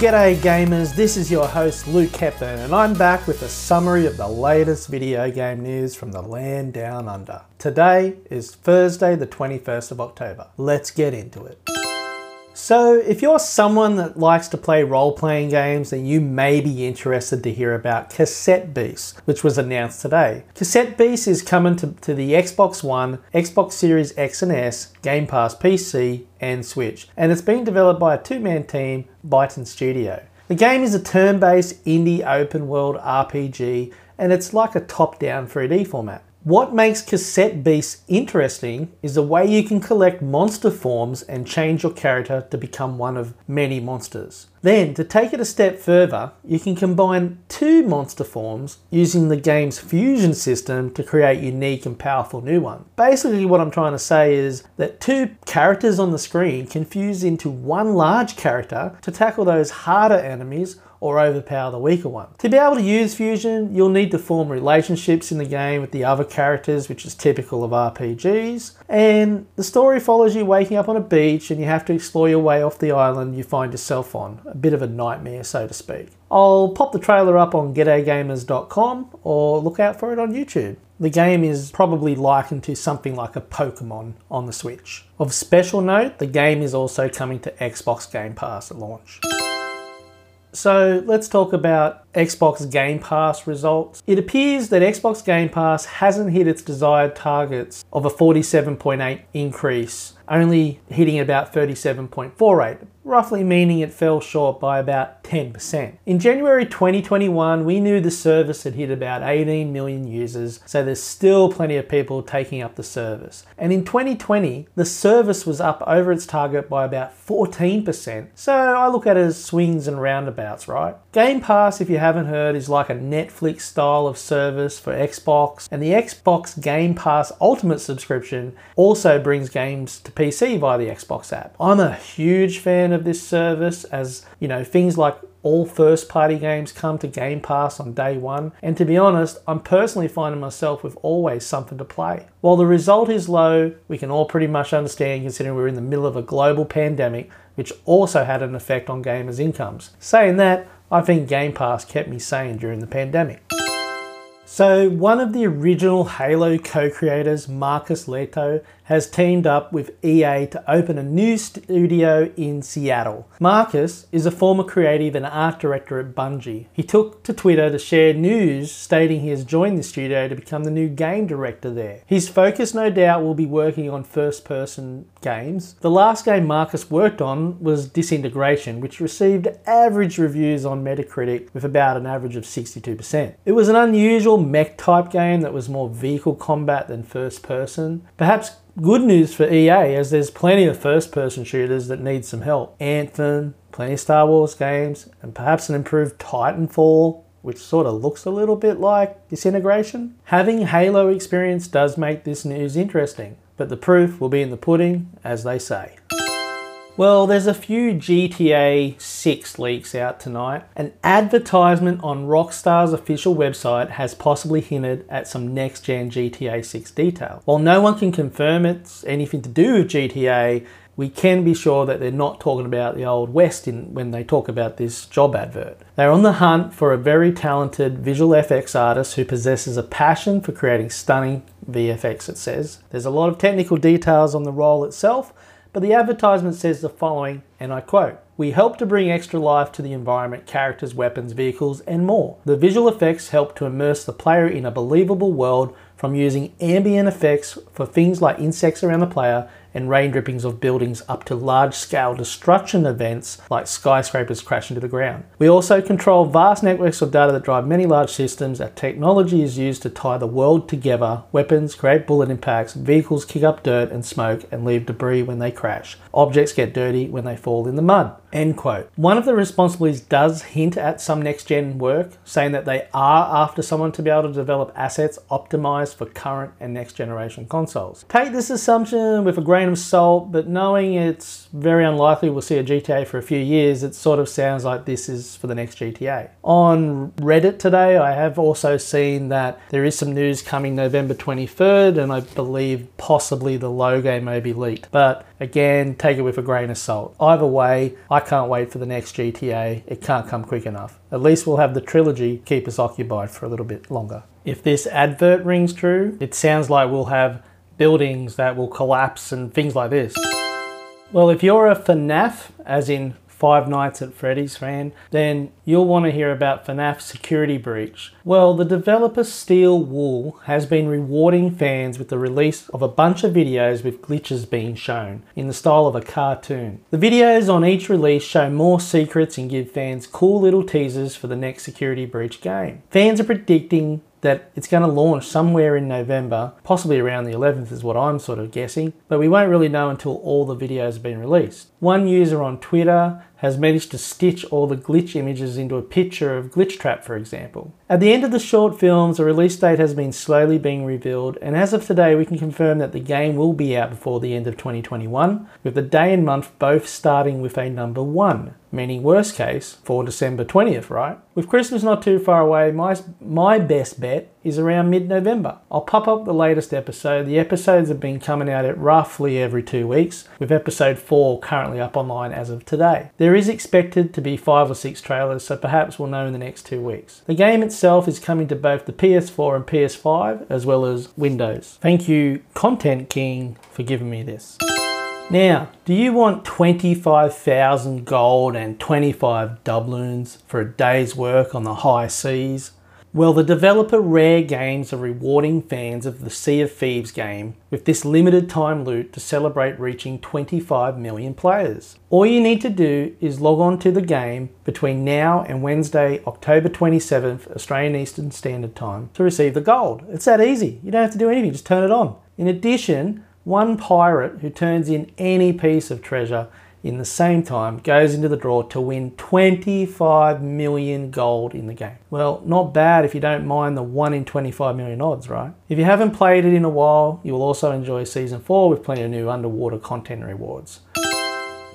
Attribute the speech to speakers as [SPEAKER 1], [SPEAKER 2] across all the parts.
[SPEAKER 1] G'day gamers, this is your host Luke Hepburn and I'm back with a summary of the latest video game news from the land down under. Today is Thursday the 21st of October. Let's get into it. So if you're someone that likes to play role-playing games, then you may be interested to hear about Cassette Beast, which was announced today. Cassette Beast is coming to, to the Xbox One, Xbox Series X and S, Game Pass PC, and Switch, and it's being developed by a two-man team, Bytten Studio. The game is a turn-based indie open world RPG and it's like a top-down 3D format. What makes Cassette Beasts interesting is the way you can collect monster forms and change your character to become one of many monsters. Then, to take it a step further, you can combine two monster forms using the game's fusion system to create unique and powerful new ones. Basically, what I'm trying to say is that two characters on the screen can fuse into one large character to tackle those harder enemies or overpower the weaker one. To be able to use Fusion, you'll need to form relationships in the game with the other characters, which is typical of RPGs. And the story follows you waking up on a beach and you have to explore your way off the island you find yourself on. A bit of a nightmare, so to speak. I'll pop the trailer up on GetAGamers.com or look out for it on YouTube. The game is probably likened to something like a Pokemon on the Switch. Of special note, the game is also coming to Xbox Game Pass at launch. So let's talk about Xbox Game Pass results. It appears that Xbox Game Pass hasn't hit its desired targets of a 47.8 increase, only hitting about 37.48 roughly meaning it fell short by about 10%. In January 2021, we knew the service had hit about 18 million users, so there's still plenty of people taking up the service. And in 2020, the service was up over its target by about 14%, so I look at it as swings and roundabouts, right? Game Pass, if you haven't heard, is like a Netflix style of service for Xbox, and the Xbox Game Pass Ultimate subscription also brings games to PC via the Xbox app. I'm a huge fan of this service as, you know, things like all first party games come to Game Pass on day one, and to be honest, I'm personally finding myself with always something to play. While the result is low, we can all pretty much understand considering we're in the middle of a global pandemic, which also had an effect on gamers' incomes. Saying that, I think Game Pass kept me sane during the pandemic. So one of the original Halo co-creators, Marcus Lehto, has teamed up with EA to open a new studio in Seattle. Marcus is a former creative and art director at Bungie. He took to Twitter to share news stating he has joined the studio to become the new game director there. His focus no doubt will be working on first person games. The last game Marcus worked on was Disintegration, which received average reviews on Metacritic with about an average of 62%. It was an unusual mech type game that was more vehicle combat than first person. Perhaps good news for EA as there's plenty of first person shooters that need some help. Anthem, plenty of Star Wars games, and perhaps an improved Titanfall which sort of looks a little bit like disintegration. Having Halo experience does make this news interesting, but the proof will be in the pudding, as they say. Well, there's a few GTA 6 leaks out tonight. An advertisement on Rockstar's official website has possibly hinted at some next gen GTA 6 detail. While no one can confirm it's anything to do with GTA, we can be sure that they're not talking about the Old West in, when they talk about this job advert. They're on the hunt for a very talented visual FX artist who possesses a passion for creating stunning VFX, it says. There's a lot of technical details on the role itself, but the advertisement says the following, and I quote, we help to bring extra life to the environment, characters, weapons, vehicles, and more. The visual effects help to immerse the player in a believable world from using ambient effects for things like insects around the player and rain drippings of buildings up to large scale destruction events like skyscrapers crashing to the ground. We also control vast networks of data that drive many large systems. Our technology is used to tie the world together. Weapons create bullet impacts, vehicles kick up dirt and smoke and leave debris when they crash. Objects get dirty when they fall in the mud. End quote. One of the responsibilities does hint at some next gen work, saying that they are after someone to be able to develop assets optimized for current and next generation consoles. Take this assumption with a grain of salt, but knowing it's very unlikely we'll see a GTA for a few years, it sort of sounds like this is for the next GTA. On Reddit today, I have also seen that there is some news coming November 23rd, and I believe possibly the logo may be leaked. But again, take it with a grain of salt. Either way, I I can't wait for the next GTA. It can't come quick enough. At least we'll have the trilogy keep us occupied for a little bit longer. If this advert rings true, it sounds like we'll have buildings that will collapse and things like this. Well, if you're a FNAF, as in Five Nights at Freddy's fan, then you'll want to hear about FNAF Security Breach. Well, the developer Steel Wool has been rewarding fans with the release of a bunch of videos with glitches being shown, in the style of a cartoon. The videos on each release show more secrets and give fans cool little teasers for the next Security Breach game. Fans are predicting that it's going to launch somewhere in November, possibly around the 11th is what I'm sort of guessing, but we won't really know until all the videos have been released. One user on Twitter has managed to stitch all the glitch images into a picture of Glitchtrap, for example. At the end of the short films, a release date has been slowly being revealed, and as of today, we can confirm that the game will be out before the end of 2021, with the day and month both starting with a number one meaning worst case for December 20th, right? With Christmas not too far away, my, my best bet is around mid-November. I'll pop up the latest episode. The episodes have been coming out at roughly every two weeks, with episode 4 currently up online as of today. There is expected to be 5 or 6 trailers, so perhaps we'll know in the next two weeks. The game itself is coming to both the PS4 and PS5, as well as Windows. Thank you, Content King, for giving me this. Now, do you want 25,000 gold and 25 doubloons for a day's work on the high seas? Well, the developer Rare Games are rewarding fans of the Sea of Thieves game with this limited time loot to celebrate reaching 25 million players. All you need to do is log on to the game between now and Wednesday, October 27th, Australian Eastern Standard Time to receive the gold. It's that easy. You don't have to do anything, just turn it on. In addition, one pirate who turns in any piece of treasure in the same time goes into the draw to win 25 million gold in the game. Well, not bad if you don't mind the 1 in 25 million odds, right? If you haven't played it in a while, you will also enjoy Season 4 with plenty of new underwater content rewards.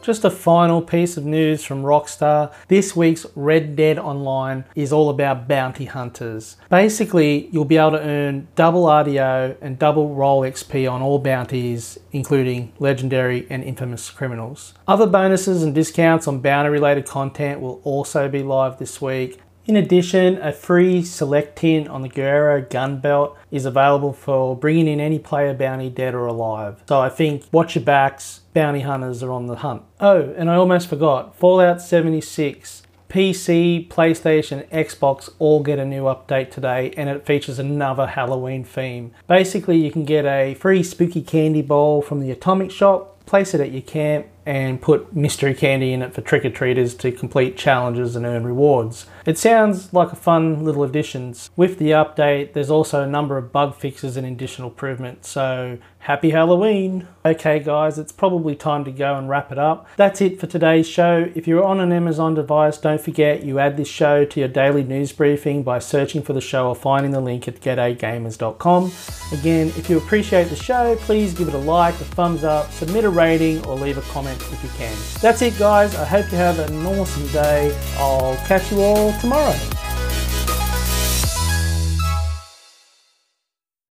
[SPEAKER 1] Just a final piece of news from Rockstar. This week's Red Dead Online is all about bounty hunters. Basically, you'll be able to earn double RDO and double role XP on all bounties, including legendary and infamous criminals. Other bonuses and discounts on bounty related content will also be live this week. In addition, a free select tin on the Guerrero gun belt is available for bringing in any player bounty dead or alive. So I think watch your backs, bounty hunters are on the hunt. Oh, and I almost forgot, Fallout 76 PC, PlayStation, Xbox all get a new update today and it features another Halloween theme. Basically, you can get a free spooky candy bowl from the Atomic Shop, place it at your camp, and put mystery candy in it for trick-or-treaters to complete challenges and earn rewards. It sounds like a fun little addition. With the update, there's also a number of bug fixes and additional improvements, so happy Halloween! Okay guys, it's probably time to go and wrap it up. That's it for today's show. If you're on an Amazon device, don't forget you add this show to your daily news briefing by searching for the show or finding the link at getagamers.com. Again, if you appreciate the show, please give it a like, a thumbs up, submit a rating, or leave a comment if you can. That's it guys, I hope you have an awesome day. I'll catch you all tomorrow.